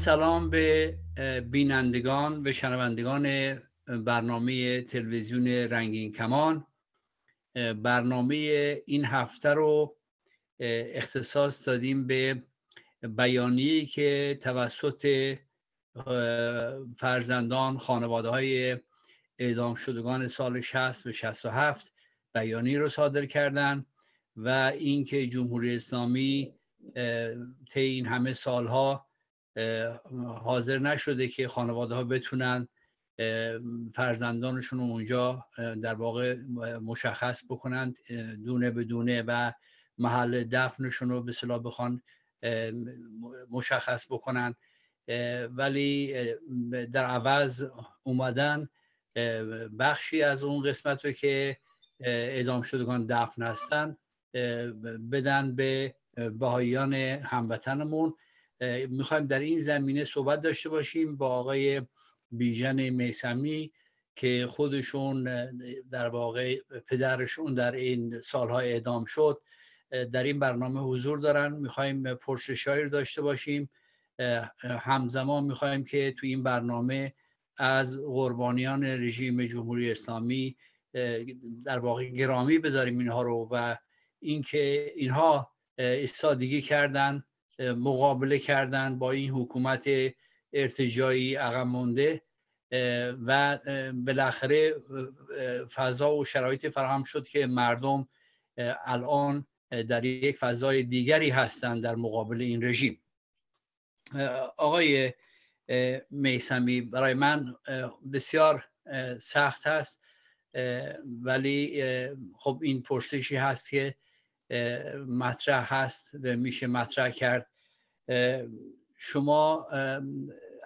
سلام به بینندگان و شنوندگان برنامه تلویزیون رنگین کمان. برنامه این هفته رو اختصاص دادیم به بیانیه‌ای که توسط فرزندان خانواده های اعدام شدگان سال 60 و 67 بیانیه رو صادر کردن و اینکه جمهوری اسلامی طی این همه سالها حاضر نشده که خانواده ها بتونن فرزندانشون اونجا در واقع مشخص بکنند دونه به دونه و محل دفنشون رو به صلاح بخوان مشخص بکنن. ولی در عوض اومدن بخشی از اون قسمت رو که اعدام شدگان دفن هستن بدن به بهاییان هموطنمون می‌خوایم در این زمینه صحبت داشته باشیم با آقای بیژن میسمی که خودشون در واقع پدرشون در این سالها اعدام شد. در این برنامه حضور دارن. می‌خوایم رو داشته باشیم. همزمان می‌خوایم که تو این برنامه از قربانیان رژیم جمهوری اسلامی در واقع گرامی بداریم اینها رو و اینکه اینها استادگی کردن. مقابله کردن با این حکومت ارتجایی عقب و بالاخره فضا و شرایط فراهم شد که مردم الان در یک فضای دیگری هستند در مقابل این رژیم. آقای میسمی برای من بسیار سخت هست ولی خب این پرسشی هست که مطرح هست و میشه مطرح کرد. شما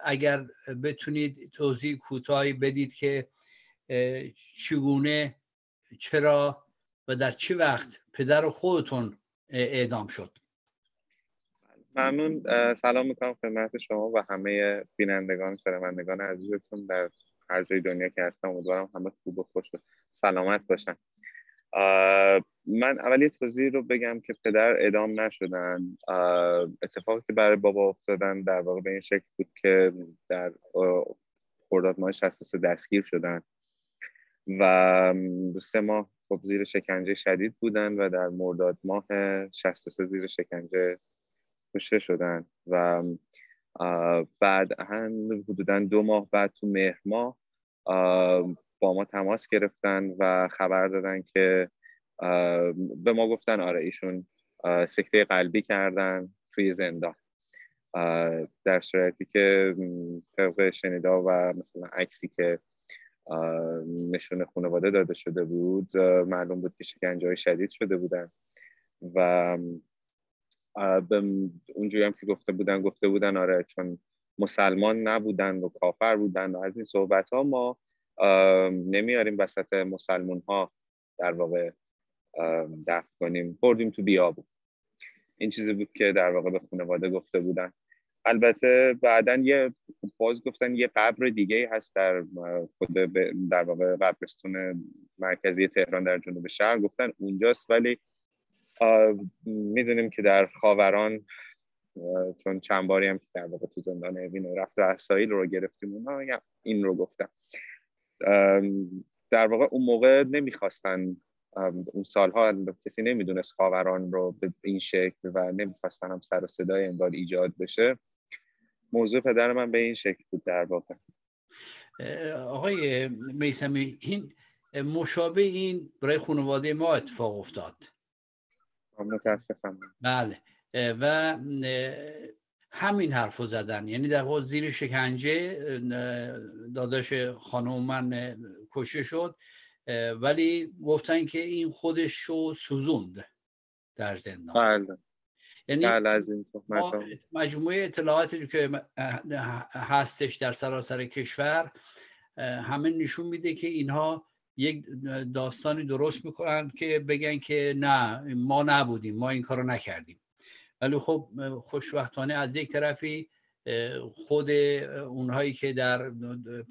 اگر بتونید توضیح کوتاهی بدید که چگونه چرا و در چه وقت پدر خودتون اعدام شد؟ ممنون. سلام می‌کنم خدمت شما و همه بینندگان شنوندگان عزیزتون در هر جای دنیا که هستم. امیدوارم همه خوب و خوش و سلامت باشن. من اول یه توضیح رو بگم که پدر ادام نشدن. اتفاقی که برای بابا افتادن در واقع به این شکل بود که در خرداد ماه 63 دستگیر شدن و سه ماه خب زیر شکنجه شدید بودن و در مرداد ماه 63 زیر شکنجه کشته شدن و بعد هم حدودا دو ماه بعد تو مهر ماه با ما تماس گرفتن و خبر دادن که به ما گفتن آره ایشون سکته قلبی کردن توی زندان. در صورتی که طبق شنیدا و مثلا عکسی که نشون خانواده داده شده بود معلوم بود که شکنجه شدید شده بودن و اونجوری هم که گفته بودن گفته بودن آره چون مسلمان نبودن و کافر بودن و از این صحبت ها ما نمیاریم وسط مسلمون ها در واقع دفع کنیم. بردیم تو بیابو این چیزی بود که در واقع به خانواده گفته بودن. البته بعدا یه باز گفتن یه قبر دیگه هست در خود در واقع قبرستون مرکزی تهران در جنوب شهر. گفتن اونجاست ولی می‌دونیم که در خاوران چون چند باری هم که در واقع تو زندان اوین رفت و اسایل رو گرفتیم اونا این رو گفتم در واقع اون موقع نمی‌خواستن اون سالها کسی نمی‌دونست خاوران رو به این شکل و نمی‌خواستن هم سر و صدای انگار ایجاد بشه. موضوع پدر من به این شکل بود در واقع. آقای میسمی این مشابه این برای خانواده ما اتفاق افتاد. متاسفم. بله. و همین حرف زدن. یعنی در واقع زیر شکنجه داداش خانم من کشته شد ولی گفتن که این خودش رو سوزوند در زندان. بله. یعنی بله مجموعه اطلاعاتی که هستش در سراسر کشور همه نشون میده که اینها یک داستانی درست می‌کنن که بگن که نه ما نبودیم ما این کارو نکردیم. ولی خب خوشبختانه از یک طرفی خود اونهایی که در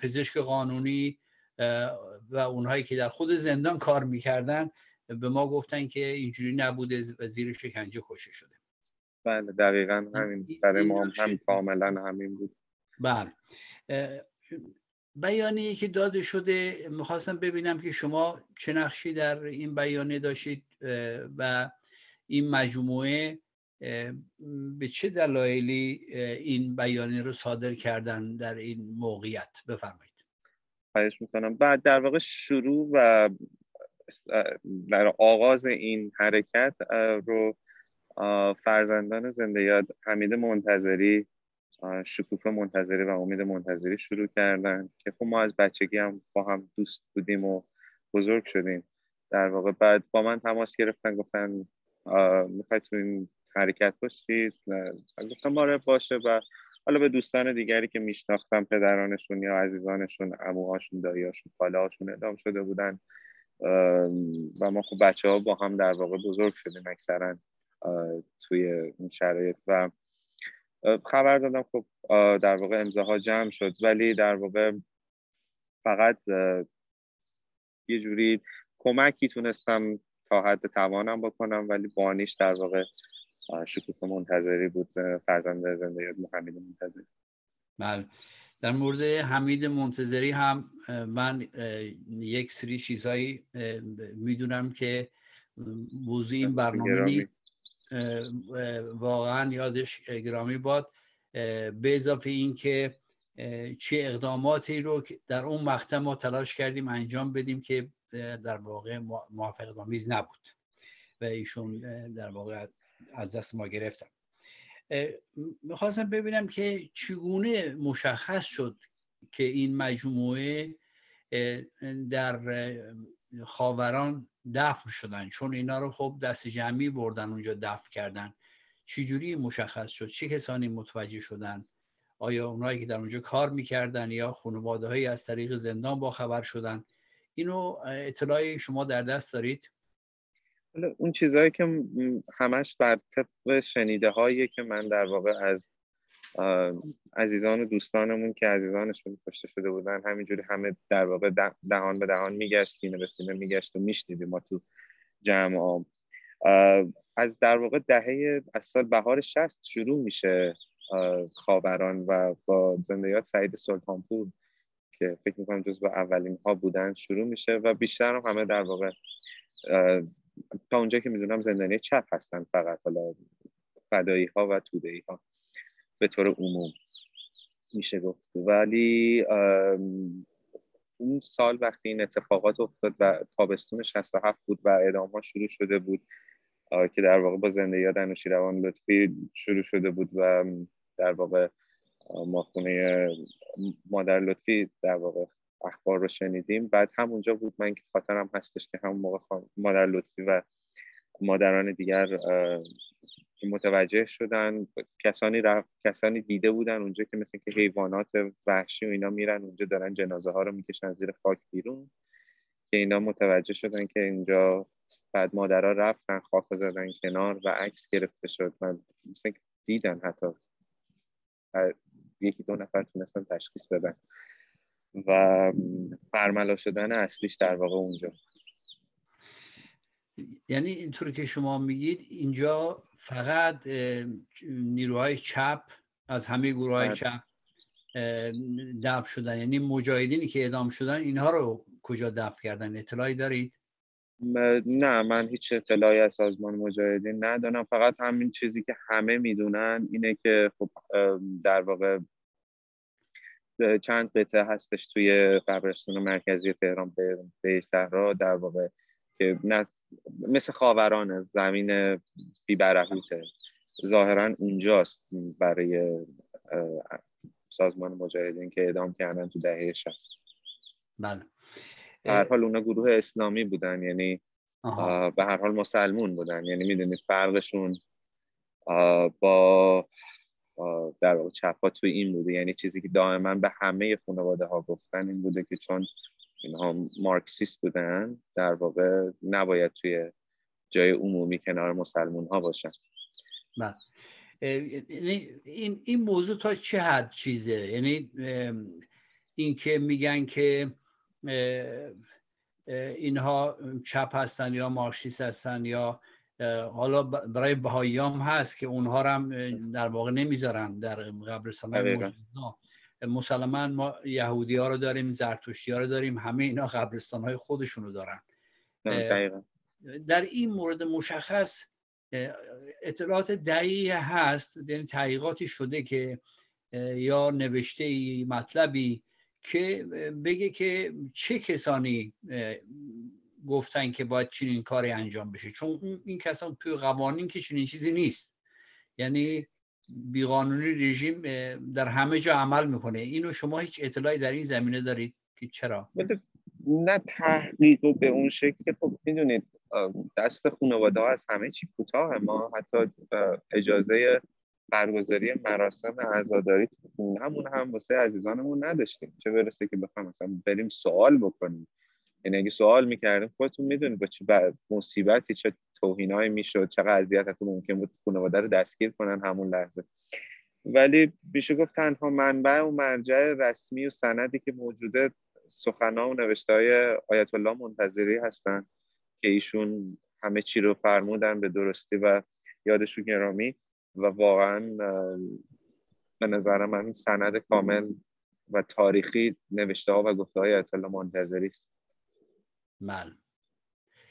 پزشک قانونی و اونهایی که در خود زندان کار می‌کردن به ما گفتن که اینجوری نبوده و زیر شکنجه کشته شده. بله دقیقا همین. برای ما هم کاملا همین بود. بله. بیانیه که داده شده می‌خواستم ببینم که شما چه نقشی در این بیانیه داشتید و این مجموعه به چه دلایلی این بیانیه رو صادر کردن در این موقعیت؟ بفرمایید. خواهش می‌کنم. بعد در واقع شروع و در آغاز این حرکت رو فرزندان زنده یاد حمید منتظری شکوفه منتظری و امید منتظری شروع کردن که خب ما از بچگی هم با هم دوست بودیم و بزرگ شدیم. در واقع بعد با من تماس گرفتن گفتن می‌خوای تو این حرکت باشید گفتم آره باشه. و حالا به دوستان دیگری که میشناختم پدرانشون یا عزیزانشون اموهاشون داییاشون خاله ادام شده بودن. و ما خب بچه ها با هم در واقع بزرگ شدیم اکثرا توی این شرایط. و خبر دادم خب در واقع امضاها جمع شد. ولی در واقع فقط یه جوری کمکی تونستم تا حد توانم بکنم. ولی بانیش در واقع شکوف منتظری بود فرزند زنده محمد منتظری. بله. در مورد حمید منتظری هم من یک سری چیزهایی می‌دونم که موضوع این برنامه واقعا یادش گرامی باد. به اضافه این که چه اقداماتی رو در اون مقطع ما تلاش کردیم انجام بدیم که در واقع موافق آمیز نبود. و ایشون در واقع از دست ما گرفتن می‌خواستم ببینم که چگونه مشخص شد که این مجموعه در خاوران دفن شدن. چون اینا رو خب دست جمعی بردن اونجا دفن کردن. چجوری مشخص شد؟ چه کسانی متوجه شدن؟ آیا اونایی که در اونجا کار می‌کردن یا خانواده از طریق زندان با خبر شدن؟ اینو اطلاعی شما در دست دارید؟ اون چیزهایی که همش بر طبق شنیده هایی که من در واقع از عزیزان و دوستانمون که عزیزانشون کشته شده بودن همینجوری همه در واقع دهان به دهان میگشت سینه به سینه میگشت و میشنیدیم ما تو جمع. از در واقع دهه از سال بهار شست شروع میشه خاوران و با زندیات سعید سلطانپور که فکر می‌کنم جز اولین ها بودن شروع میشه و بیشتر هم همه در واقع تا اونجا که می‌دونم زندانی چپ هستن فقط حالا فدایی ها و توده ها به طور عموم میشه گفت. ولی اون سال وقتی این اتفاقات افتاد و تابستون 67 بود و اعدام شروع شده بود که در واقع با زندگی روان لطفی شروع شده بود و در واقع ما خونه مادر لطفی در واقع اخبار رو شنیدیم. بعد همونجا بود من که خاطرم هستش که همون موقع مادر لطفی و مادران دیگر متوجه شدن. کسانی رفت کسانی دیده بودن اونجا که مثل که حیوانات وحشی و اینا میرن اونجا دارن جنازه ها رو می‌کشن زیر خاک بیرون که اینا متوجه شدن که اینجا بعد مادرها رفتن خاک زدن کنار و عکس گرفته شد. من مثل دیدن حتی. یکی دو نفر تونستن تشخیص بدن. و برملا شدن اصلیش در واقع اونجا یعنی اینطور که شما میگید اینجا فقط نیروهای چپ از همه گروه های بله. چپ دفع شدن یعنی مجاهدینی که اعدام شدن اینها رو کجا دفع کردن اطلاعی دارید؟ نه من هیچ اطلاعی از سازمان مجاهدین ندارم فقط همین چیزی که همه می‌دونن اینه که خب در واقع چند قطعه هستش توی قبرستان مرکزی تهران به, صحرا در واقع که مثل خاوران زمین بیبرهوته. ظاهرا اونجاست برای سازمان مجاهدین که اعدام کردن تو دهه 60 بله. هر حال اونا گروه اسلامی بودن یعنی به هر حال مسلمون بودن. یعنی می‌دونید فرقشون با در واقع چپا توی این بوده. یعنی چیزی که دائما به همه خانواده ها گفتن این بوده که چون اینها مارکسیست بودن در واقع نباید توی جای عمومی کنار مسلمون ها باشن. بله. یعنی این این موضوع تا چه حد چیزه؟ یعنی این که میگن که اینها چپ هستن یا مارکسیست هستن یا حالا برای بهاییام هست که اونها هم در واقع نمی‌ذارن در قبرستان های مسلمان ما یهودی ها رو داریم زرتشتی ها رو داریم همه اینا قبرستان های خودشونو دارن. در این مورد مشخص اطلاعات دقیقی هست یعنی تحقیقاتی شده که یا نوشته ای مطلبی که بگه که چه کسانی گفتن که باید چنین کاری انجام بشه. چون این کسان توی قوانین که چنین چیزی نیست. یعنی بیقانونی رژیم در همه جا عمل می‌کنه. اینو شما هیچ اطلاعی در این زمینه دارید که چرا؟ نه تحقیق و به اون شکل که خب می‌دونید دست خانواده ها از همه چی کوتاه. ما حتی اجازه برگزاری مراسم عزاداری همون هم واسه عزیزانمون نداشتیم. چه برسه که بخوام مثلا بریم سوال بکنیم. یعنی اگه سوال می‌کردیم خودتون می‌دونید با چه مصیبتی چه توهینایی می‌شد چه اذیت حتی ممکن بود خانواده رو دستگیر کنن همون لحظه. ولی میشه گفت تنها منبع و مرجع رسمی و سندی که موجوده سخنها و نوشته های آیت الله منتظری هستن که ایشون همه چی رو فرمودن به درستی و یادشون گرامی و واقعا به نظر من سند کامل و تاریخی نوشته ها و گفته های آیت الله منتظری است. بله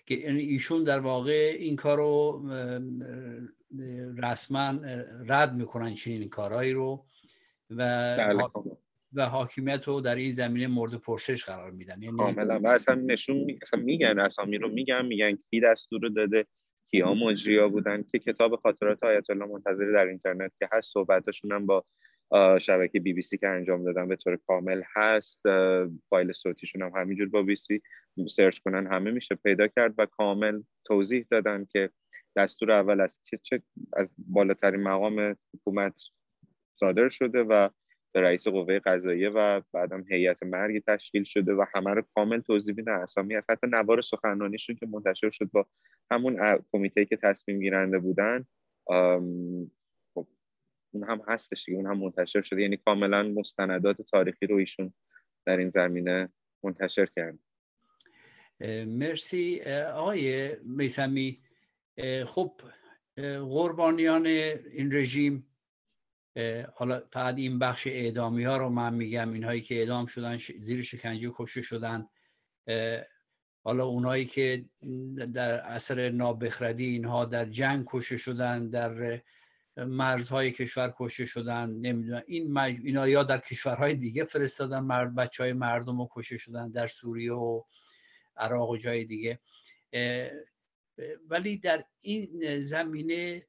که یعنی ایشون در واقع این کار رو رسما رد می‌کنن چنین کارهایی رو و بله، و حاکمیت رو در این زمینه مورد پرسش قرار میدن. یعنی کاملا. و اصلا نشون اصلا میگن اسامی رو میگن میگن کی دستور رو داده کیا مجریا بودن که کتاب خاطرات آیت الله منتظری در اینترنت که هست صحبتاشون هم با شبکه بی بی سی که انجام دادن به طور کامل هست. فایل صوتیشون هم همینجور با بی سی search کنن همه میشه پیدا کرد و کامل توضیح دادن که دستور اول از چه از بالاترین مقام حکومت صادر شده و به رئیس قوه قضاییه و بعدم هیئت مرگی تشکیل شده و همه رو کامل توضیح میدن اسامی از حتی نوار سخنرانیشون که منتشر شد با همون کمیته که تصمیم گیرنده بودن اون هم هستش اون هم منتشر شده. یعنی کاملا مستندات تاریخی رو ایشون در این زمینه منتشر کرد. مرسی. آقای میسمی خب قربانیان این رژیم حالا فقط این بخش اعدامی ها رو من میگم. اینهایی که اعدام شدن زیر شکنجه کشته شدن. حالا اونهایی که در اثر نابخردی اینها در جنگ کشته شدن در مرزهای کشور کشته شدن نمی‌دونم. این مج... اینا یا در کشورهای دیگه فرستادن مرد بچه های مردم رو کشته شدن در سوریه و عراق و جای دیگه. ولی در این زمینه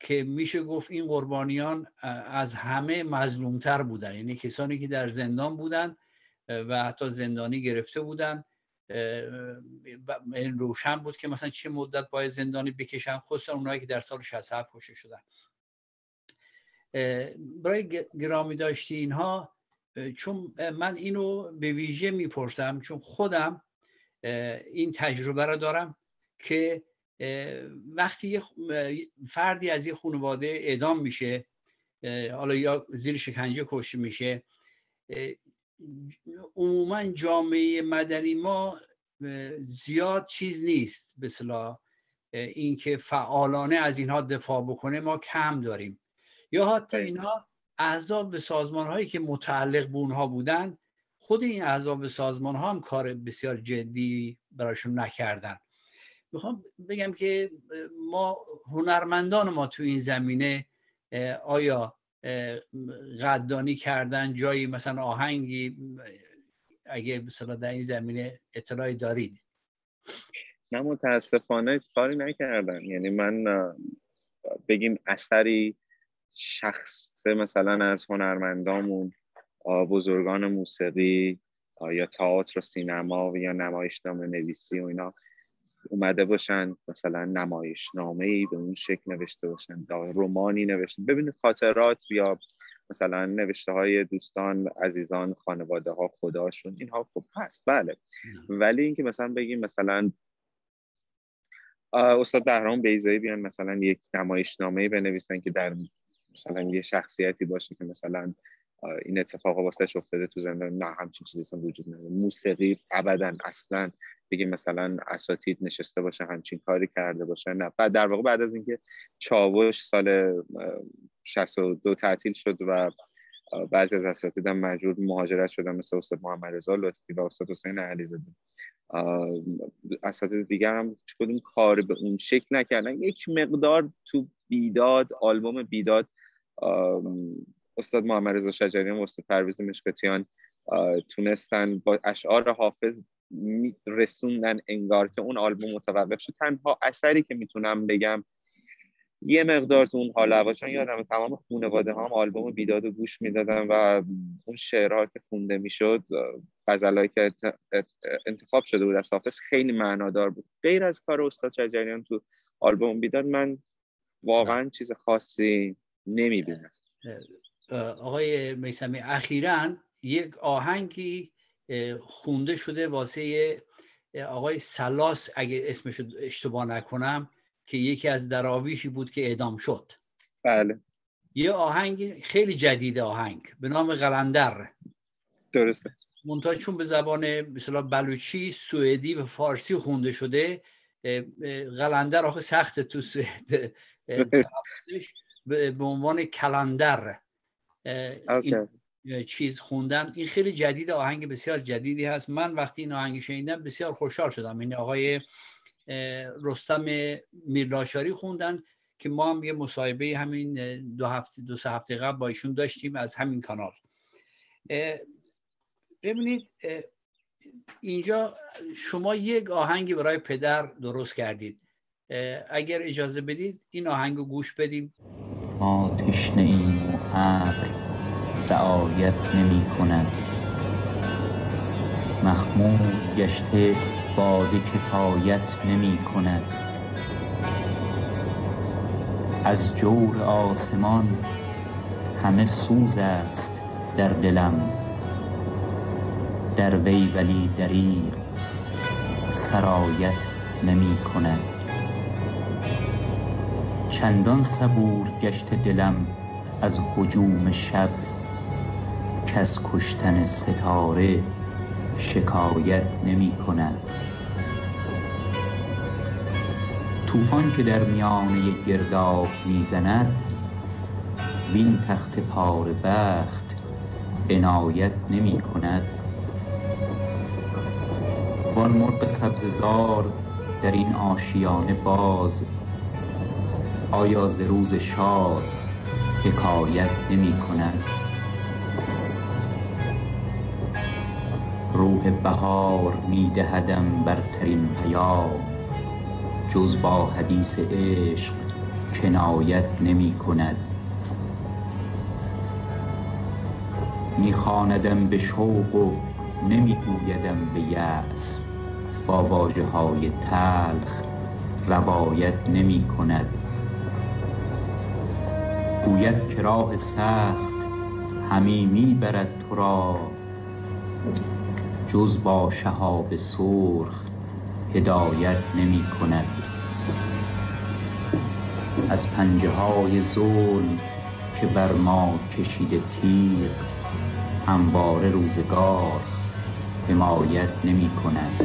که میشه گفت این قربانیان از همه مظلومتر بودن. یعنی کسانی که در زندان بودن و حتی زندانی گرفته بودن روشن بود که مثلا چه مدت باید زندانی بکشن خصوصا اونایی که در سال 67 کشته شدن. برای گرامی داشتی اینها چون من اینو به ویژه می‌پرسم چون خودم این تجربه را دارم که وقتی فردی از یه خانواده اعدام میشه حالا یا زیر شکنجه کشته میشه عموما جامعه مدنی ما زیاد چیز نیست. به صلاح اینکه فعالانه از اینها دفاع بکنه ما کم داریم. یا حتی اینها احزاب و سازمان هایی که متعلق به اونها بودن خود این احزاب و سازمان ها هم کار بسیار جدی براشون نکردن. می‌خوام بگم که ما هنرمندان ما تو این زمینه آیا قدردانی کردن جایی مثلا آهنگی اگه مثلا در این زمینه اطلاعی دارید. نه متاسفانه کاری نکردن یعنی من بگیم اثری شخص مثلا از هنرمندامون بزرگان موسیقی یا تئاتر و سینما یا نمایشنامه نویسی و اینا اومده باشن مثلا نمایشنامه ای به اون شکل نوشته باشن رومانی نوشته ببینید خاطرات یا مثلا نوشته های دوستان عزیزان خانواده ها خداشون اینها خوب هست بله. ولی اینکه مثلا بگیم مثلا استاد بهرام بیزایی بیان مثلا یک نمایشنامه بنویسن که در مثلا یه شخصیتی باشه که مثلا این اتفاق واسه افتاده تو زندان نه همچین چیزی اصلا وجود نداره. موسیقی ابدا اصلا بگیم مثلا اساتید نشسته باشه همچین کاری کرده باشه. نه بعد در واقع بعد از اینکه چاوش سال 62 تعطیل شد و بعضی از اساتید هم مجبور مهاجرت شدن مثل استاد محمد رضا لطفی و استاد حسین علیزاده اساتید دیگر هم کدوم کار به اون شکل نکردن. یک مقدار تو بیداد آلبوم بیداد استاد محمد رضا شجریان و استاد پرویز مشکتیان تونستن با اشعار حافظ رسوندن انگار که اون آلبوم متوقف شد. تنها اثری که می‌تونم بگم یه مقدار تو اون حال هوا چون یادم تمام خانواده هم آلبوم بیداد و گوش می‌دادن و اون شعرها که خونده می‌شد غزلایی که انتخاب شده بود از حافظ خیلی معنادار بود. غیر از کار استاد شجریان تو آلبوم بیداد من واقعا چیز خاصی نمی‌بینم. آقای میسمی اخیرا یک آهنگی خونده شده واسه آقای سلاس اگه اسمش اشتباه نکنم که یکی از دراویشی بود که اعدام شد. بله. یه آهنگ خیلی جدید آهنگ به نام قلندر. درسته. منتها چون به زبان مثلا بلوچی سوئدی و فارسی خونده شده قلندر آخه سخت تو سوئد به عنوان کلندر. این چیز خوندن. این خیلی جدید آهنگ بسیار جدیدی هست. من وقتی این آهنگ شنیدم بسیار خوشحال شدم. این آقای رستم میرلاشاری خوندن که ما هم یه مصاحبه همین دو هفته دو سه هفته قبل با ایشون داشتیم از همین کانال. ببینید اینجا شما یک آهنگی برای پدر درست کردید. اگر اجازه بدید این آهنگ رو گوش بدیم. ما تشنه این و رعایت نمی کند. مخمود گشته باده کفایت نمی کند. از جور آسمان همه سوز است در دلم. در وی ولی دریغ سرایت نمی کند. چندان صبور گشت دلم از هجوم شب کس کشتن ستاره شکایت نمی کند. طوفان که در میانه گرداب می‌زند وین تخت پار بخت عنایت نمی کند. وان مرغ سبززار در این آشیانه باز آیا ز روز شاد حکایت نمی کند؟ روح بهار می دهدم برترین پیام. جز با حدیث عشق کنایت نمی کند. می خواندم به شوق و نمی گویدم به یأس. با واژه های تلخ روایت نمی کند. گوید که راه سخت همی می برد تو را. جز با شهاب سرخ هدایت نمی کند. از پنجه های ظلم که بر ما کشیده تیغ همواره روزگار حمایت نمی کند.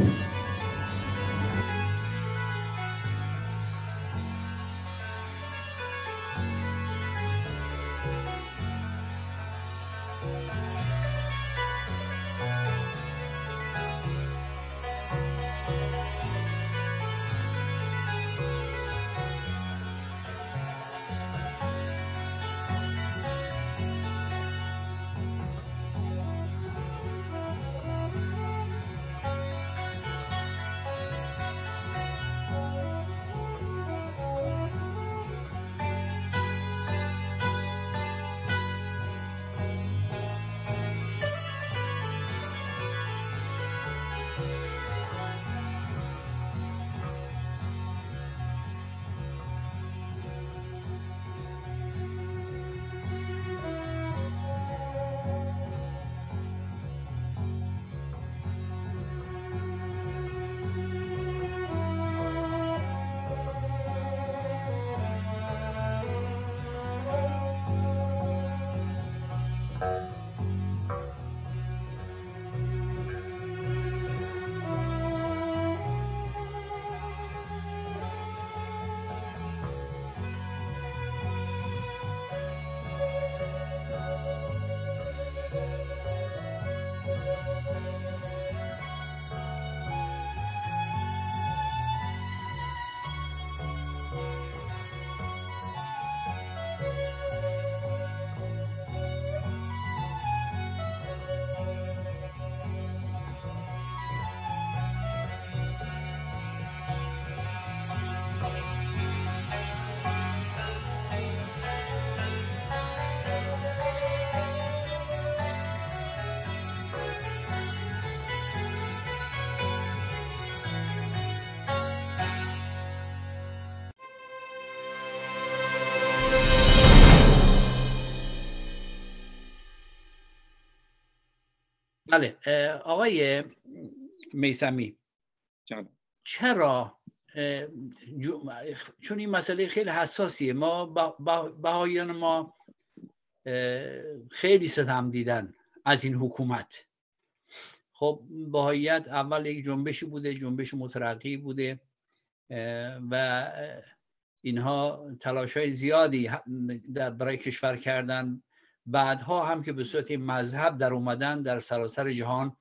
بله آقای میسمی. چرا چون این مسئله خیلی حساسیه ما بهایان ما خیلی ستم دیدن از این حکومت. خب باهایت اول یک جنبشی بوده جنبش مترقی بوده و اینها تلاش های زیادی در برای کشور کردن. بعدها هم که به صورت مذهب در اومدن در سراسر جهان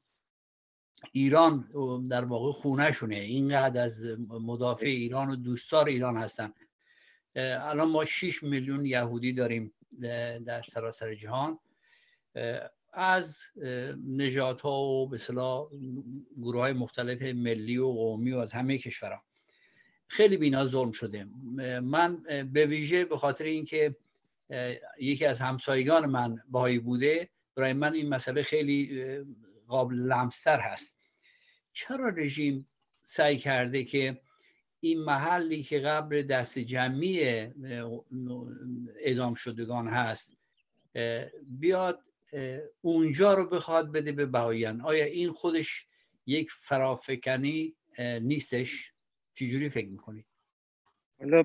ایران در واقع خونه شونه اینقدر از مدافع ایران و دوستار ایران هستن. الان ما 6 میلیون یهودی داریم در سراسر جهان. از نژادها و به گروه های مختلف ملی و قومی و از همه کشورها. خیلی بینا ظلم شده. من به ویژه به خاطر اینکه یکی از همسایگان من باهایی بوده. برای من این مسئله خیلی قابل لمستر هست. چرا رژیم سعی کرده که این محلی که قبل دست جمعی اعدام شدگان هست بیاد اونجا رو بخواد بده به بهاییان؟ آیا این خودش یک فرافکنی نیستش؟ چجوری فکر می‌کنید حالا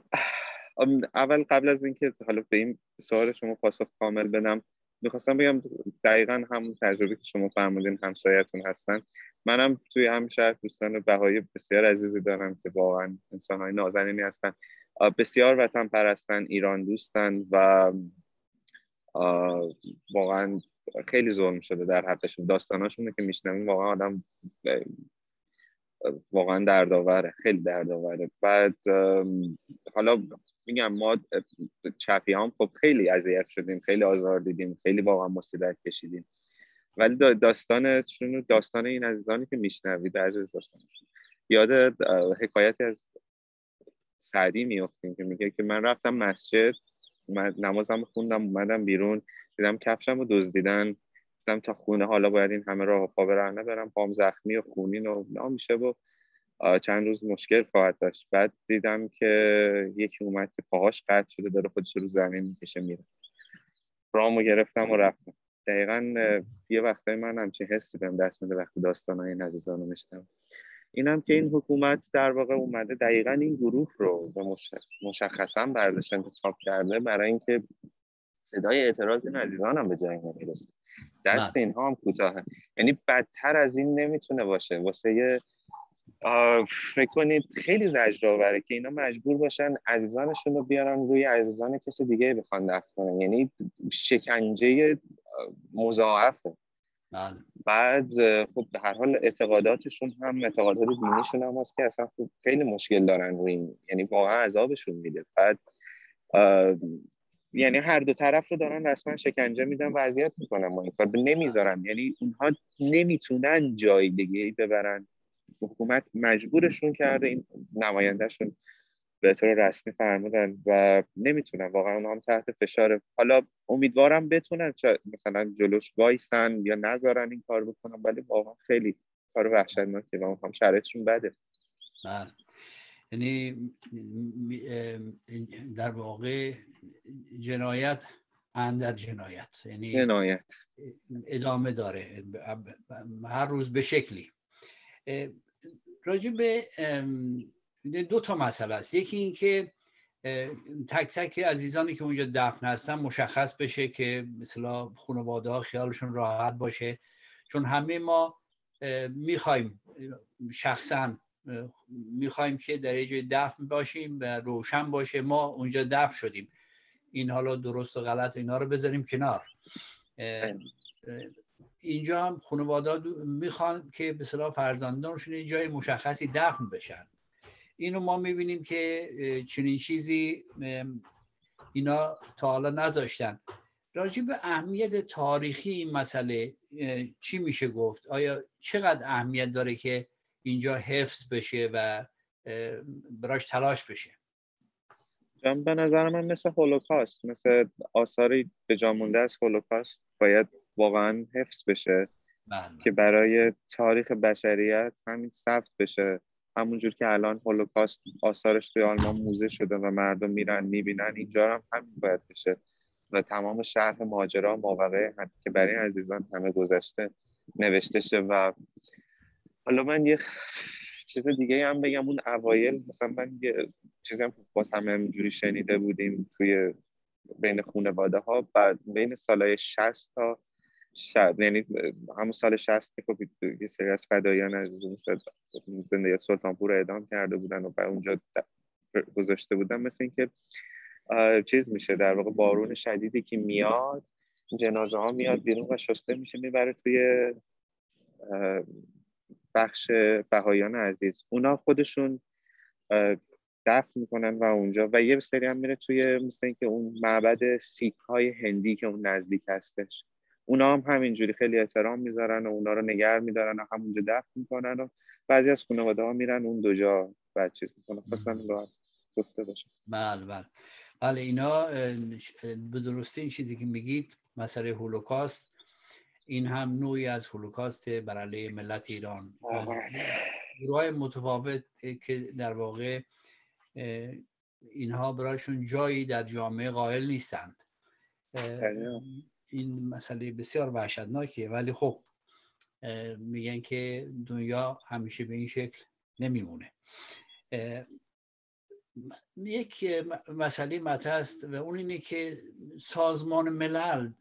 اول قبل از اینکه حالا به این سوال شما پاسخ کامل بدم. می‌خواستم بگم دقیقا همون تجربه که شما فرمودین همسایتون هستن. منم توی همین شهر دوستان بهایی بسیار عزیزی دارم که واقعا انسان های نازنینی هستن. بسیار وطن پرستن ایران دوستن و واقعا خیلی ظلم شده در حقشون. داستاناشونه که میشنویم واقعا آدم واقعا دردآوره خیلی دردآوره. بعد حالا میگم ما چپی هم خب خیلی اذیت شدیم خیلی آزار دیدیم خیلی واقعا مصیبت کشیدیم. ولی داستانشون داستان این عزیزانی که میشنوید عزیز داستانشون یاد حکایتی از سعدی میفتیم که میگه که من رفتم مسجد نمازم خوندم اومدم بیرون دیدم کفشم رو دزدیدن. دیدم تا خونه. حالا باید این همه راه پا برن برم پام زخمی و خونین و میشه و چند روز مشکل خواهد داشت. بعد دیدم که یکی اومد که پاهاش قطع شده داره خودش رو زمین می‌کشه میره. رامو گرفتم و رفتم. دقیقا یه وقتای من همچه حسی بهم دست میده وقتی داستان این عزیزان رو میشتم اینم که این حکومت در واقع اومده دقیقا این گروه رو به مشخصا برداشت انتخاب کرده برای اینکه صدای اعتراض این عزیزان هم به جای نمی‌رسه. دست. اینها هم کوتاه یعنی بدتر از این نمی‌تونه باشه. واسه فکر کنید خیلی زجر که اینا مجبور باشن عزیزانشون رو بیارن روی عزیزان کسی دیگه بخوان دفت کنن. یعنی شکنجه مضاعفه. بله. بعد خب به هر حال اعتقاداتشون هم اعتقادات دینیشون هم هست که اصلا خب خیلی مشکل دارن روی این. یعنی واقعا عذابشون میده. بعد یعنی هر دو طرف رو دارن رسما شکنجه میدن و اذیت می‌کنن ما این کار. نمی‌ذارن. یعنی اونها نمی‌تونن جای دیگه ببرن. حکومت مجبورشون کرده این نمایندهشون به طور رسمی فرمودن و نمی‌تونن. واقعا اونها هم تحت فشار. حالا امیدوارم بتونن. مثلا جلوش وایسن یا نذارن این کار بکنن ولی واقعا خیلی کار وحشتناکه و هم شرایطشون بده. بله. یعنی در واقع جنایت اندر جنایت. یعنی جنایت. ادامه داره. هر روز به شکلی. راجع به دو تا مسئله است. یکی این که تک تک عزیزانی که اونجا دفن هستن مشخص بشه که مثلا خانواده ها خیالشون راحت باشه. چون همه ما می‌خوایم شخصا می‌خوایم که در جای دفن باشیم و روشن باشه. ما اونجا دفن شدیم. این حالا درست و غلط اینا رو بذاریم کنار. اینجا هم خانواده می‌خوان که به صلاح فرزندانشون جای مشخصی دفن بشن. اینو ما می‌بینیم که چنین چیزی اینا تا حالا نذاشتن. راجع به اهمیت تاریخی این مسئله چی میشه گفت؟ آیا چقدر اهمیت داره که اینجا حفظ بشه و براش تلاش بشه. به نظر من مثل هولوکاست مثل آثاری به جامونده از هولوکاست باید واقعا حفظ بشه بله. که برای تاریخ بشریت همین ثبت بشه. همونجور که الان هولوکاست آثارش توی آلمان موزه شده و مردم میرن می‌بینن اینجا هم همین باید بشه. و تمام شرح ماجرا ماوقع که برای عزیزان همه گذشته نوشته شه و حالا من یه چیز دیگه هم بگم اون اوایل مثلا من یه چیزی هم باز همه همینجوری شنیده بودیم توی بین خانواده ها بعد بین سالهای 60 تا شب یعنی همون سال 60 که خب یه سری از فدایان از زندگی سلطانپور اعدام کرده بودن و به اونجا گذاشته بودن مثل اینکه چیز میشه در واقع بارون شدیدی که میاد جنازه ها میاد بیرون و شسته میشه می‌بره توی بخش بهایان عزیز. اونا خودشون دفن می‌کنن و اونجا و یه سری هم میره توی مثل اینکه اون معبد سیک های هندی که اون نزدیک هستش. اونا هم همینجوری خیلی احترام می‌ذارن و اونا رو نگر میدارن و همونجا دفن می‌کنن و بعضی از خانواده ها میرن اون دو جا بعد چیز می‌کنن. خواستم گفته باشم. بله بله. بله اینا به درستی این چیزی که میگید مسئله هولوکاست. این هم نوعی از هولوکاست بر علیه ملت ایران. گروه متفاوت که در واقع اینها برایشون جایی در جامعه قائل نیستند. این مسئله بسیار وحشتناکیه. ولی خب میگن که دنیا همیشه به این شکل نمیمونه. یک مسئله مطرح است و اون اینه که سازمان ملل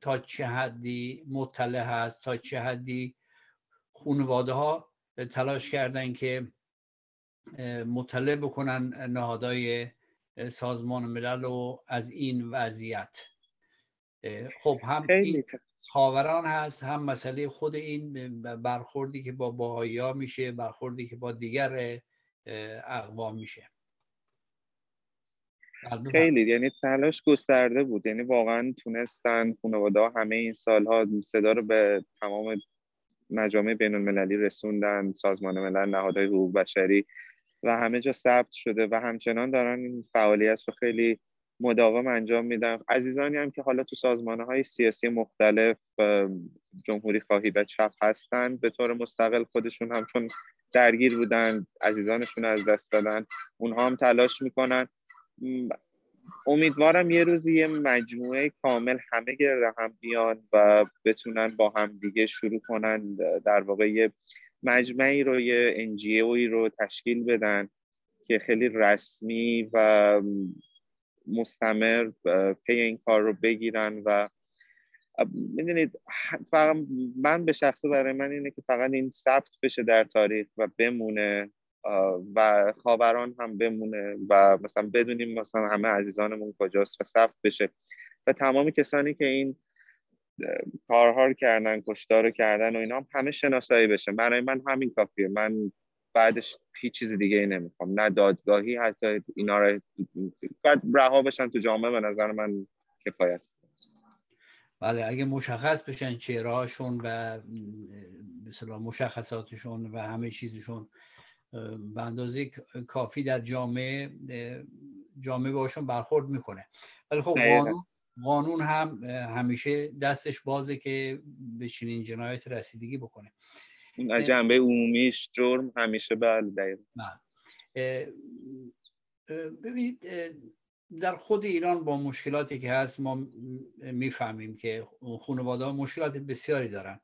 تا چه حدی مطلع هست تا چه حدی خانواده ها تلاش کردن که مطلع بکنن نهادهای سازمان ملل و از این وضعیت. خب هم این خاوران هست هم مسئله خود این برخوردی که با باهایی ها میشه برخوردی که با دیگر اقوام میشه. خیلی یعنی تلاش گسترده بود. یعنی واقعا تونستن خانواده همه این سالها صدا رو به تمام مجامع بین المللی رسوندن سازمان ملل نهادهای حقوق بشری و همه جا ثبت شده و همچنان دارن این فعالیت رو خیلی مداوم انجام میدن. عزیزانی هم که حالا تو سازمان های سیاسی مختلف جمهوری خواهی و چپ هستن به طور مستقل خودشون هم چون درگیر بودن عزیزانشون از دست دادن اونها هم تلاش می‌کنن. امیدوارم یه روزی یه مجموعه کامل همه گرد هم بیان و بتونن با هم دیگه شروع کنن در واقع یه مجمعی رو یه انجیوی رو تشکیل بدن که خیلی رسمی و مستمر پی این کار رو بگیرن و می‌دونید فقط من به شخصه برای من اینه که فقط این ثبت بشه در تاریخ و بمونه. و خاوران هم بمونه و مثلا بدونیم مثلا همه عزیزانمون کجاست و ثبت بشه. و تمام کسانی که این کارها رو کردن کشتار رو کردن و اینا هم همه شناسایی بشه. برای من همین کافیه. من بعدش هیچ چیز دیگه ای نمی‌خوام. نه دادگاهی حتی اینا رو بعد رها بشن تو جامعه به نظر من کفایت. بله اگه مشخص بشن چهرهاشون و مثلا مشخصاتشون و همه چیزشون به اندازه کافی در جامعه جامعه باشون برخورد می‌کنه. ولی خب قانون قانون هم همیشه دستش بازه که به چنین جنایت رسیدگی بکنه. از جنبه عمومیش جرم همیشه بله دقیقا. بله. ببینید در خود ایران با مشکلاتی که هست ما می‌فهمیم که خانواده ها مشکلات بسیاری دارن.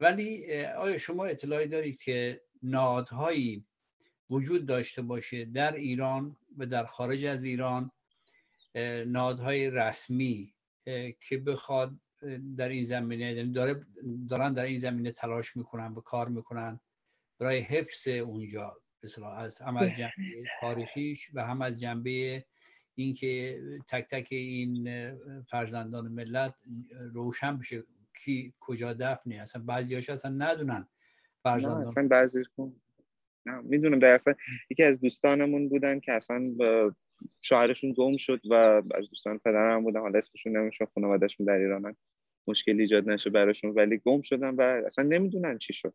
ولی آیا شما اطلاعی دارید که نادهایی وجود داشته باشه در ایران و در خارج از ایران نادهای رسمی که بخواد در این زمینه یعنی داره دارن در این زمینه تلاش می‌کنن و کار می‌کنن برای حفظ اونجا مثلا از هم از جنبه تاریخیش و هم از جنبه اینکه تک تک این فرزندان ملت روشن بشه. کی کجا دفنه اصلا بعضیاش اصلا ندونن فرزندان. اصلا بعضی می‌دونم در اصلا یکی از دوستانمون بودن که اصلا شوهرشون گم شد و از دوستان پدرم بودن. حالا اسمشون نمیشون خانوادهشون در ایرانن مشکلی ایجاد نشه براشون ولی گم شدن و اصلا نمی‌دونن چی شد.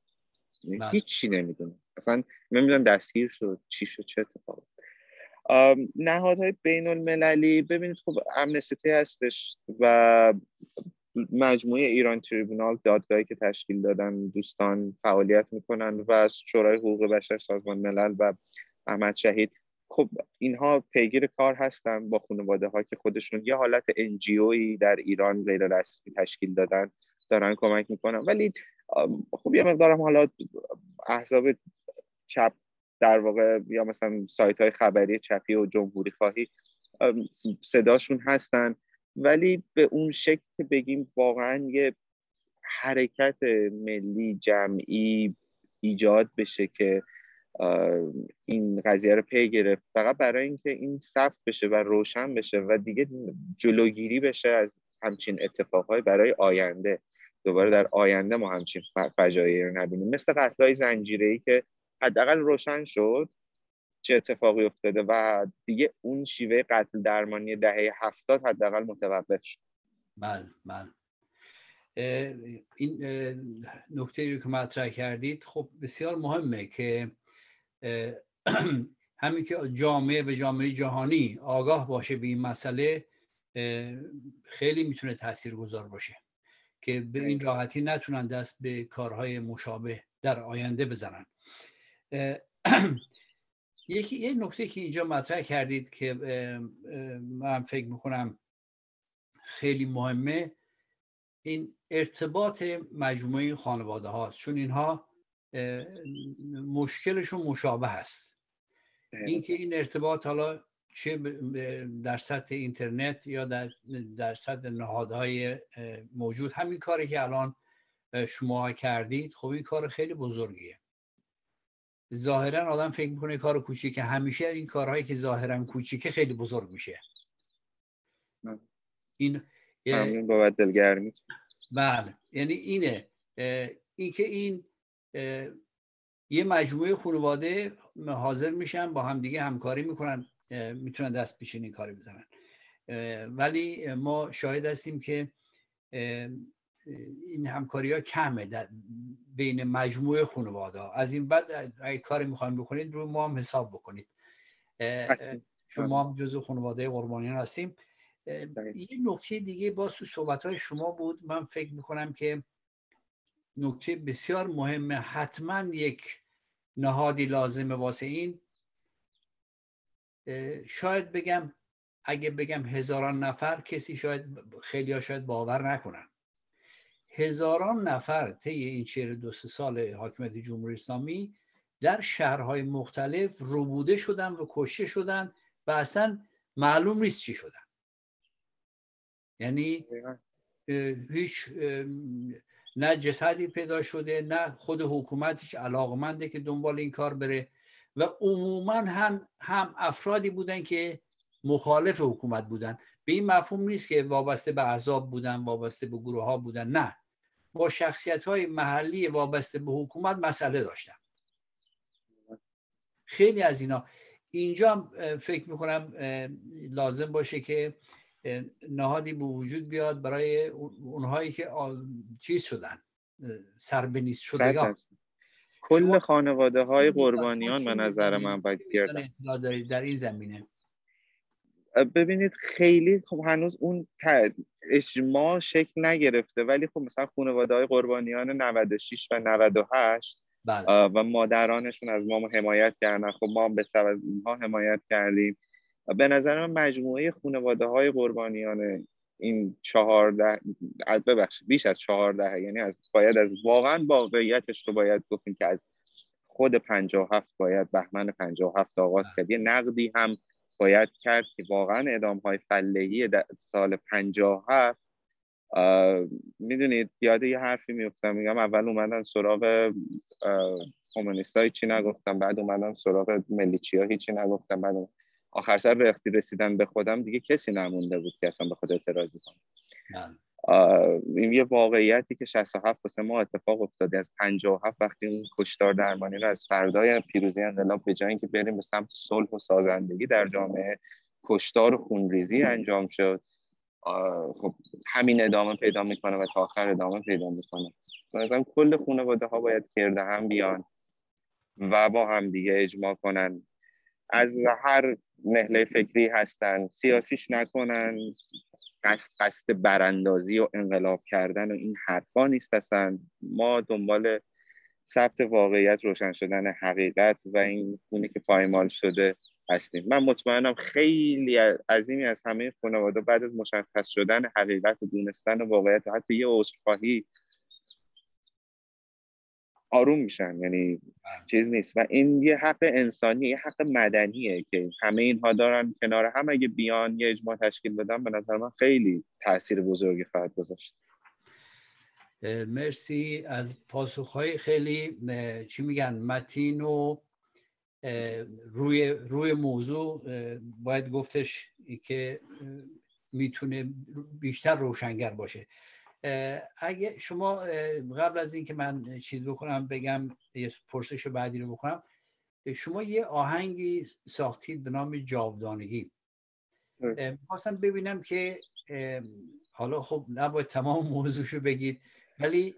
یعنی بله. هیچی نمی‌دونن. اصلا نمی‌دونن دستگیر شد چی شد چه اتفاقی. نهادهای بین المللی ببینید خب امنستی هستش و مجموعه ایران تریبونال دادگاهی که تشکیل دادن دوستان فعالیت می‌کنن و از شورای حقوق بشر سازمان ملل و احمد شهید. خب اینها پیگیر کار هستن با خانواده ها که خودشون یه حالت انجیوی در ایران غیر رسمی تشکیل دادن دارن کمک می‌کنن. ولی خب یه مقدارم حالا احزاب چپ در واقع یا مثلا سایت های خبری چپی و جمهوری خواهی صداشون هستن. ولی به اون شکل که بگیم واقعا یه حرکت ملی جمعی ایجاد بشه که این قضیه رو پی گرفت. فقط برای اینکه این ثبت بشه و روشن بشه و دیگه جلوگیری بشه از همچین اتفاقهای برای آینده. دوباره در آینده ما همچین فجایعی رو نبینیم. مثل قتلهای زنجیره که حداقل روشن شد. چه اتفاقی افتاده و دیگه اون شیوه قتل درمانی دهه هفتاد حداقل متوقف شد. بله بله. این نکته رو که مطرح کردید خب بسیار مهمه که همین که جامعه و جامعه جهانی آگاه باشه به این مسئله خیلی می‌تونه تأثیر گذار باشه که به این راحتی نتونن دست به کارهای مشابه در آینده بزنن. یکی یه نکته که اینجا مطرح کردید که من فکر می‌کنم خیلی مهمه این ارتباط مجموعه خانواده هاست. چون اینها مشکلشون مشابه هست. اینکه این ارتباط حالا چه در سطح اینترنت یا در, در سطح نهادهای موجود. همین کاری که الان شما کردید خب این کار خیلی بزرگیه. ظاهرا آدم فکر می‌کنه کار کوچیکه. همیشه این کارهایی که ظاهرا کوچیکه خیلی بزرگ میشه. این ممنون بابت دلگرمی بله. یعنی اینه. اینکه این یه مجموعه خانواده حاضر میشن با همدیگه همکاری می‌کنن. می‌تونن دست پیش این کاری بزنن. ولی ما شاهد هستیم که این همکاری ها کمه. در بین مجموعه خانواده. ها از این بعد اگه کاری می‌خوایم بکنید رو ما هم حساب بکنید. شما هم جزو خانواده قربانیان هستیم. یه نکته دیگه باز تو صحبت های شما بود. من فکر می‌کنم که نکته بسیار مهمه. حتما یک نهادی لازمه واسه این. شاید بگم اگه بگم هزاران نفر کسی شاید خیلی ها شاید باور نکنن. هزاران نفر طی این چهر دو سال حاکمیت جمهوری اسلامی در شهرهای مختلف ربوده شدن و کشته شدن و اصلا معلوم نیست چی شدن. یعنی هیچ نه جسدی پیدا شده نه خود حکومتش علاقمنده که دنبال این کار بره و عموما هم, هم افرادی بودن که مخالف حکومت بودن. به این مفهوم نیست که وابسته به عذاب بودن وابسته به گروه ها بودن نه. با شخصیت های محلی وابسته به حکومت مسئله داشتن. خیلی از اینا. اینجا فکر می‌کنم لازم باشه که نهادی به وجود بیاد برای اونهایی که چیز شدن سربنیست شدگان کل خانواده های قربانیان به نظر من باید گردن در این زمینه. ببینید خیلی خب هنوز اون اجماع شکل نگرفته ولی خب مثلا خانواده های قربانیان 96 و 98 بله. و مادرانشون از ما حمایت کردن. خب ما هم به از اینها حمایت کردیم. به نظر من مجموعه خانواده های قربانیان این چهارده ببخشید بیش از چهارده یعنی از باید از واقعا واقعیتش رو باید گفتیم که از خود هفت باید بهمن هفت آغاز کرد. یه نقدی هم باید کرد که واقعا اعدام های فلهی سال 57 می‌دونید یاد یه حرفی میفتم میگم اول اومدن سراغ کمونیست های چی نگفتم بعد اومدن سراغ ملیچی ها هیچی نگفتم بعد آخر سر رختی رسیدن به خودم دیگه کسی نمونده بود که اصلا به خود اعتراضی بله. این یه واقعیتی که 67 واسه ما اتفاق افتاده. از 57 وقتی اون کشتار درمانی رو از فردای پیروزی انقلاب به جای اینکه بریم به سمت صلح و سازندگی در جامعه کشتار و خونریزی انجام شد. خب همین ادامه پیدا می‌کنه و تا آخر ادامه پیدا می‌کنه. مثلا کل خانواده ها باید کرده هم بیان و با هم دیگه اجماع کنن. از هر نهله فکری هستن سیاسیش نکنن. قصد قصد براندازی و انقلاب کردن و این حرفا نیست هستن ما دنبال ثبت واقعیت روشن شدن حقیقت و این خونی که پایمال شده هستیم. من مطمئنم خیلی عظیمی از همه خانواده بعد از مشخص شدن حقیقت و دونستن واقعیت حتی یه عذرخواهی آروم میشن یعنی چیز نیست. و این یه حق انسانی یه حق مدنیه که همه اینها دارن کنار هم. اگه بیان یه اجماع تشکیل بدن به نظر من خیلی تاثیر بزرگی خواهد گذاشت. مرسی. از پاسخهای خیلی چی میگن متین و روی روی موضوع باید گفتش که می‌تونه بیشتر روشنگر باشه. اگه شما قبل از اینکه من چیز بکنم بگم یه پرسش بعدی رو بکنم شما یه آهنگی ساختید به نام جاودانگی. خواستم ببینم که حالا خب نباید تمام موضوعشو بگید ولی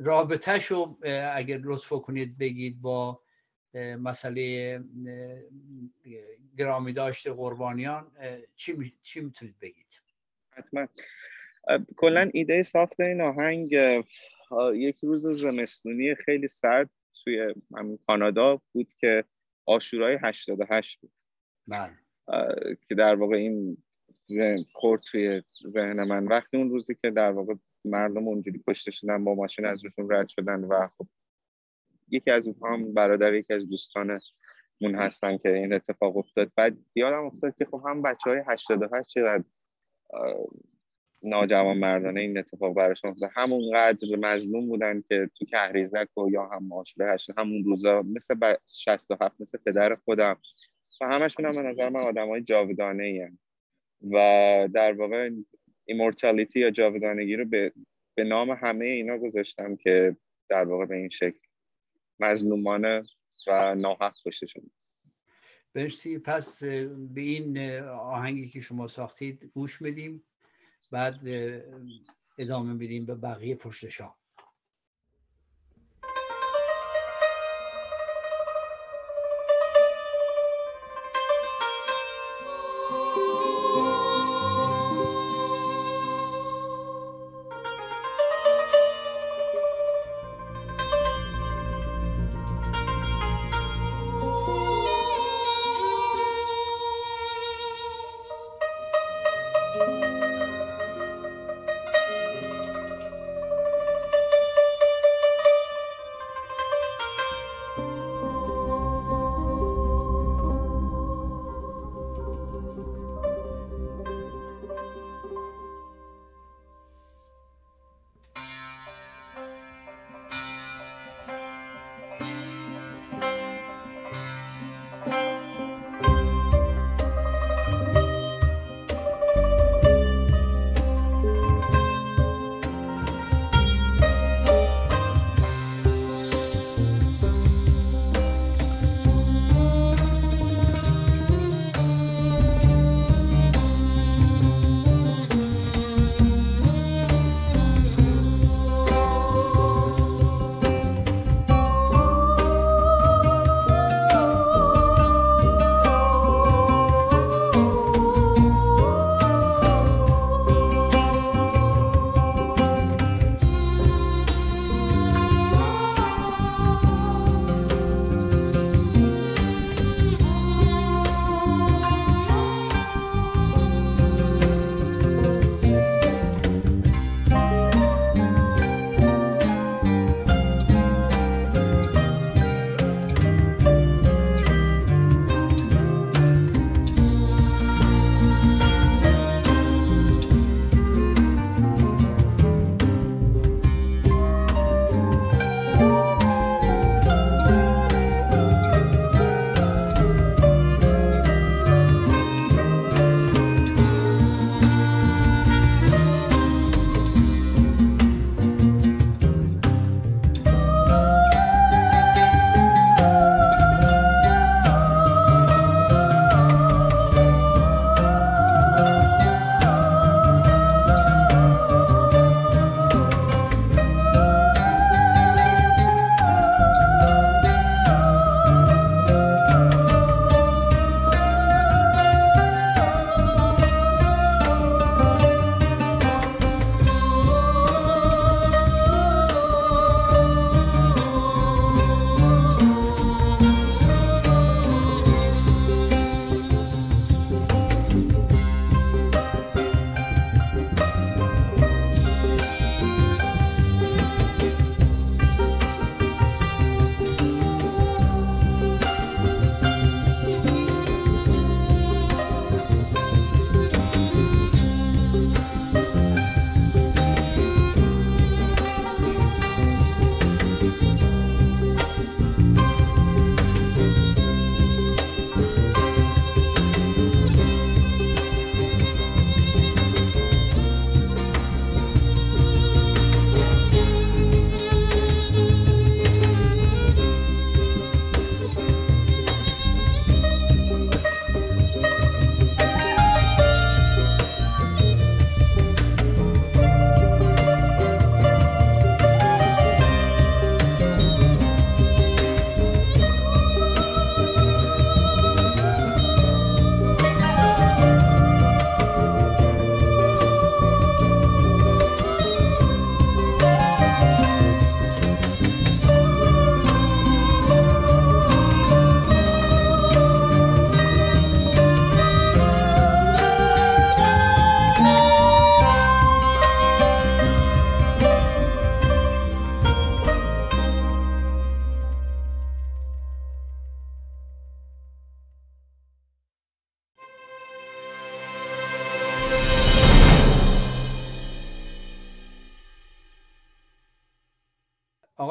رابطهش رو اگر لطف کنید بگید با مسئله گرامی داشته قربانیان چی, چی می‌تونید بگید؟ حتما. کلا ایده ساخت این آهنگ یک روز زمستونی خیلی سرد توی کانادا بود که آشورای 88 بود. بله. که در واقع این خورد توی ذهن من. وقتی اون روزی که در واقع مردم اونجوری کشته شدن با ماشین از روشون رد شدن و خب یکی از اونها هم برادر یکی از دوستان مون هستن که این اتفاق افتاد. بعد یادم افتاد که خب هم بچه های 88 چقدر ناجوان مردانه این اتفاق براشون افتاد همونقدر مظلوم بودن که تو کهریزک و یا هم ماشله هشت همون روزا مثل ب... 67 مثل پدر خودم. و همشون هم به نظر من آدم های جاودانه ای و در واقع ایمورتالیتی یا جاودانگی رو به, به نام همه اینا گذاشتم که در واقع به این شکل مظلومانه و ناحق کشته شده. مرسی. پس به این آهنگی که شما ساختید گوش میدیم بعد ادامه میدیم به بقیه پرسشا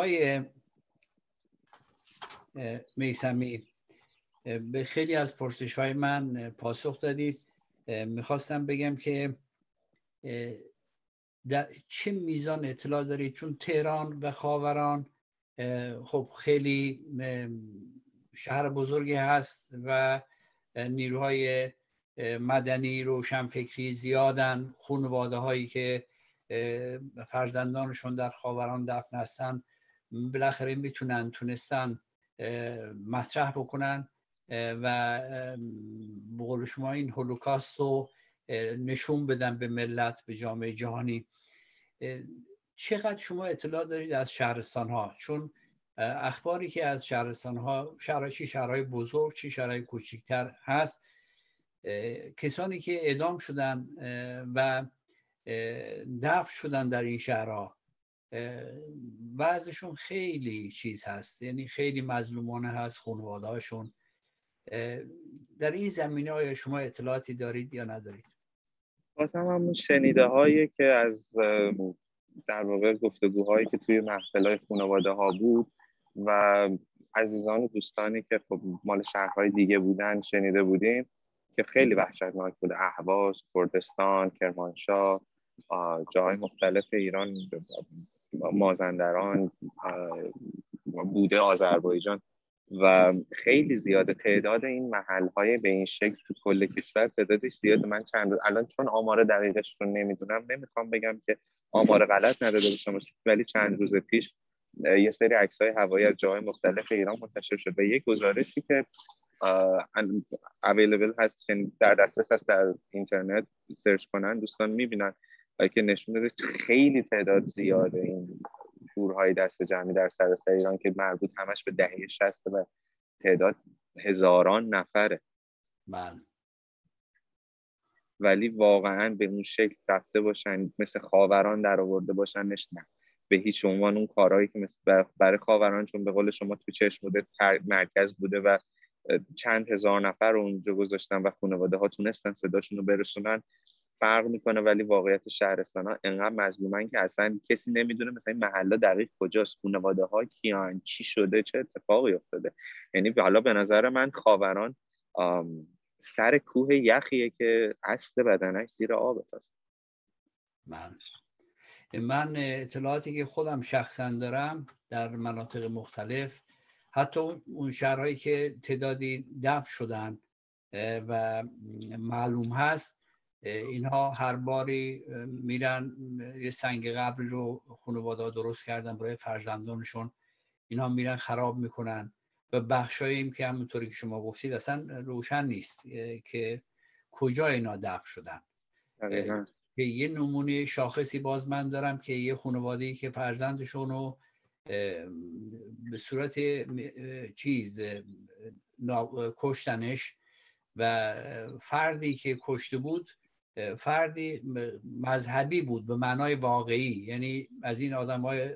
آقای میسمی به خیلی از پرسش های من پاسخ دادید. می‌خواستم بگم که در چه میزان اطلاع دارید؟ چون تهران و خاوران خب خیلی شهر بزرگی هست و نیروهای مدنی روشنفکری زیادن. خانواده هایی که فرزندانشون در خاوران دفن هستن. بالاخره می‌تونن تونستن مطرح بکنن و بقول شما این هولوکاست رو نشون بدن به ملت به جامعه جهانی. چقدر شما اطلاع دارید از شهرستان ها چون اخباری که از شهرستان ها شهر چی شهرهای بزرگ چی شهرهای کوچکتر هست کسانی که اعدام شدن و دفع شدن در این شهرها وضعشون خیلی چیز هست. یعنی خیلی مظلومانه هست خانواده هاشون در این زمینه های شما اطلاعاتی دارید یا ندارید؟ بازم همون شنیده هایی که از در واقع گفتگوهایی که توی محفل های خانواده ها بود و عزیزان و دوستانی که خب مال شهرهای دیگه بودن شنیده بودیم که خیلی وحشتناک بوده اهواز، کردستان، کرمانشاه جاهای مختلف ایران مازندران بوده آذربایجان. و خیلی زیاده. تعداد این محل های به این شکل تو کل کشور تعدادش زیاده. من چند روز الان چون آمار دقیقش رو نمی‌دونم نمی‌خوام بگم که آمار غلط نداده باشم ولی چند روز پیش یه سری عکس های هوایی از جاهای مختلف ایران منتشر شد. و یک گزارشی که اویلیبل هست که در دسترس هست در اینترنت سرچ کنن دوستان می‌بینن. که نشون داده خیلی تعداد زیاده این تورهای دست جمعی در سراسر ایران که مربوط همش به دهه 60 و تعداد هزاران نفره من بله. ولی واقعا به اون شکل رفته باشن مثل خاوران در آورده باشن نه به هیچ عنوان اون کارهایی که مثل برای خاوران چون به قول شما تو چشم بوده مرکز بوده و چند هزار نفر رو اونجا گذاشتن و خانواده ها تونستن صداشون رو برسونن فرق می‌کنه ولی واقعیت شهرستان ها انقدر مظلومن که اصلا کسی نمی‌دونه مثلا این محله دقیق کجاست خانواده ها کیان چی شده چه اتفاقی افتاده. یعنی حالا به نظر من خاوران سر کوه یخیه که اصل بدنش زیر آب هست من من اطلاعاتی که خودم شخصا دارم در مناطق مختلف حتی اون شهرهایی که تعدادی دفع شدن و معلوم هست اینها هر باری میرن یه سنگ قبل رو خانواده درست کردن برای فرزندانشون. اینها میرن خراب می‌کنن و بخشاییم که همونطوری که شما گفتید اصلا روشن نیست که کجا اینا دفع شدن. که یه نمونه شاخصی باز من دارم که یه خانواده که فرزندشون رو به صورت چیز کشتنش و فردی که کشته بود فردی مذهبی بود به معنای واقعی. یعنی از این آدم های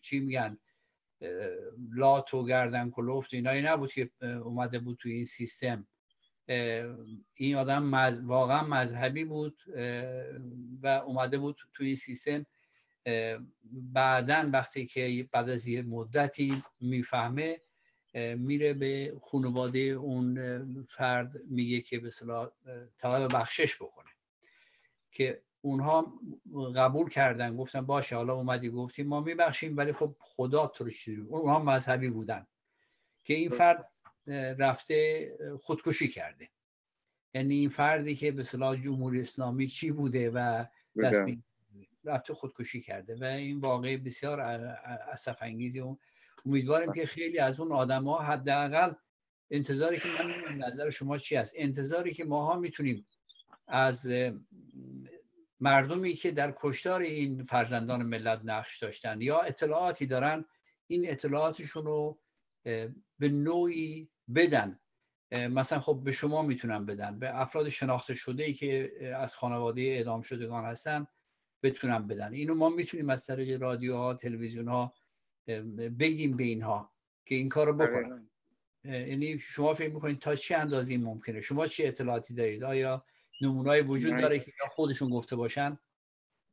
چی میگن لات و گردن کلوفت اینایی نبود که اومده بود توی این سیستم. این آدم واقعا مذهبی بود و اومده بود توی این سیستم. بعدا وقتی که بعد از یه مدتی می‌فهمه میره به خانواده اون فرد میگه که به صلاح طلب بخشش بکنه که اونها قبول کردن گفتن باشه حالا اومدی گفتیم ما میبخشیم ولی خب خدا تو رو اونها مذهبی بودن که این فرد رفته خودکشی کرده. یعنی این فردی که به صلاح جمهوری اسلامی چی بوده و دست رفته خودکشی کرده. و این واقع بسیار اصف انگیزی و امیدواریم که خیلی از اون آدما حداقل انتظاری که من نظر شما چی است؟ انتظاری که ماها می‌تونیم از مردمی که در کشتار این فرزندان ملت نقش داشتن یا اطلاعاتی دارن این اطلاعاتشون رو به نوعی بدن. مثلا خب به شما می‌تونن بدن. به افراد شناخته شده ای که از خانواده اعدام شدگان هستن بتونن بدن. اینو ما می‌تونیم از طریق رادیوها تلویزیون ها بگیم به اینها که این کار رو بکنن. یعنی شما فکر می‌کنید تا چه اندازه ممکنه؟ شما چه اطلاعاتی دارید؟ آیا نمونای وجود داره که خودشون گفته باشن؟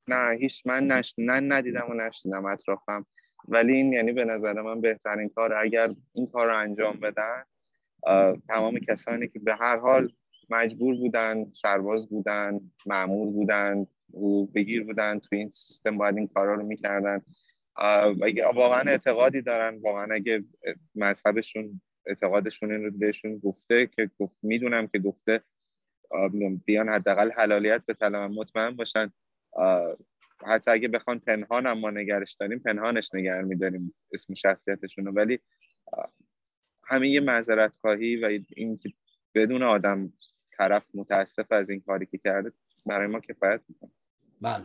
نه هیچ من نش... نه ندیدم و نشنیدم اطرافم. ولی این یعنی به نظر من بهترین کار اگر این کار رو انجام بدن تمام کسانی که به هر حال مجبور بودن سرباز بودن معمول بودن و بگیر بودن تو این سیستم باید این کارا رو می‌کردن. واقعا اعتقادی دارن واقعا اگه مذهبشون اعتقادشون این رو بهشون گفته که گفت می‌دونم که گفته بیان حداقل حلالیت به طلب مطمئن باشن. حتی اگه بخوان پنهان هم ما نگرش داریم پنهانش نگر میداریم اسم شخصیتشون رو ولی همین یه معذرت خواهی و این که بدون آدم طرف متاسف از این کاری که کرده برای ما کفایت می‌کنه. بله.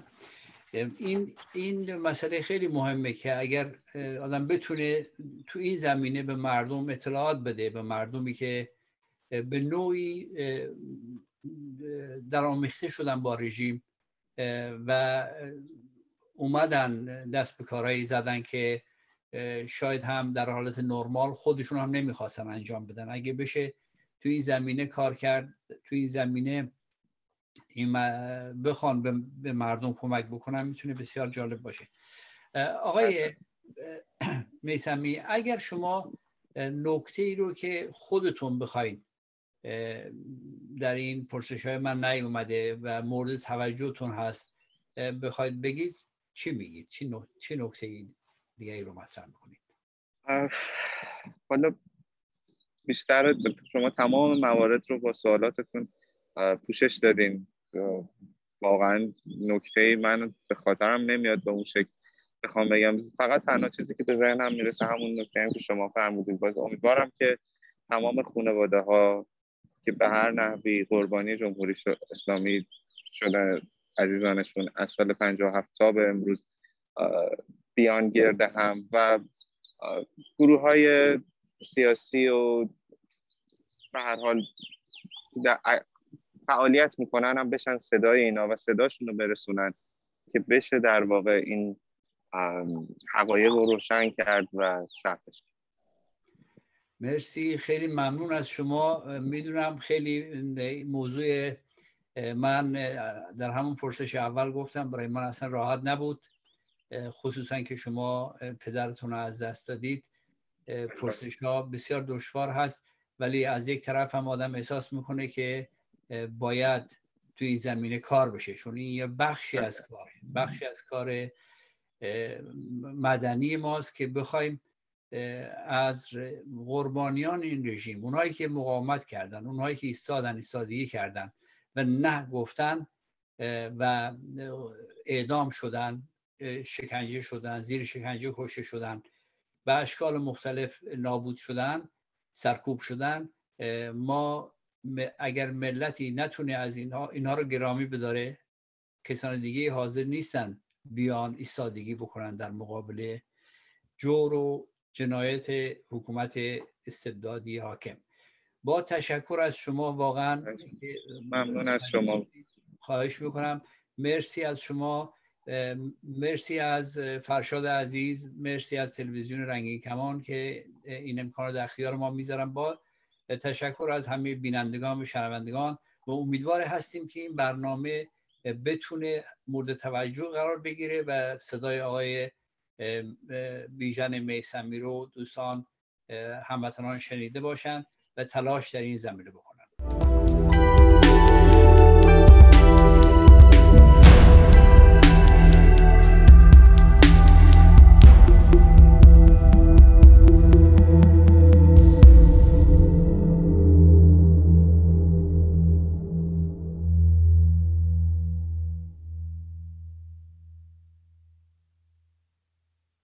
این این مسئله خیلی مهمه که اگر آدم بتونه تو این زمینه به مردم اطلاعات بده به مردمی که به نوعی در آمیخته شدن با رژیم و اومدن دست به کارهایی زدن که شاید هم در حالت نرمال خودشون هم نمی‌خواستن انجام بدن. اگه بشه تو این زمینه کار کرد تو این زمینه این بخوان به مردم کمک بکنن می‌تونه بسیار جالب باشه. آقای میسمی اگر شما نکته ای رو که خودتون بخواین در این پرسش های من نیومده و مورد توجهتون هست بخواید بگید چی میگید؟ چی نکته دیگه ای رو مطرح می‌کنید؟ حالا بیشتر شما تمام موارد رو با سوالاتتون پوشش دادین واقعا نکته من به خاطرم نمیاد به اون شکل بخوام بگم. فقط تنها چیزی که به ذهنم می‌رسه همون نکته که شما فرمودید. باز امیدوارم که تمام خانواده ها که به هر نحوی قربانی جمهوری اسلامی شده عزیزانشون از سال 57 تا به امروز بیان گرده هم و گروه های سیاسی و به هر حال فعالیت می‌کنن هم بشن صدای اینا و صداشون رو برسونن که بشه در واقع این حقایق رو روشن کرد و ثبتش مرسی خیلی ممنون از شما. می‌دونم خیلی موضوع من در همون پرسش اول گفتم برای من اصلا راحت نبود. خصوصا که شما پدرتون رو از دست دادید. پرسش ها بسیار دشوار هست ولی از یک طرف هم آدم احساس می‌کنه که باید توی این زمینه کار بشه. چون این یه بخشی از کار بخشی از کار مدنی ماست که بخوایم از قربانیان این رژیم اونهایی که مقاومت کردن اونهایی که ایستادن ایستادگی کردن و نه گفتن و اعدام شدن شکنجه شدن زیر شکنجه کشته شدن به اشکال مختلف نابود شدن سرکوب شدن ما اگر ملتی نتونه از اینها اینها رو گرامی بداره کسان دیگه حاضر نیستن بیان ایستادگی بکنن در مقابل جور و جنایت حکومت استبدادی حاکم. با تشکر از شما واقعا ممنون. از شما. خواهش می‌کنم. مرسی از شما مرسی از فرشاد عزیز مرسی از تلویزیون رنگین کمان که این امکان رو در اختیار ما می‌ذارم با تشکر از همه بینندگان و شنوندگان و امیدوار هستیم که این برنامه بتونه مورد توجه قرار بگیره و صدای آقای بیژن میسمی رو دوستان هموطنان شنیده باشند و تلاش در این زمینه بکنند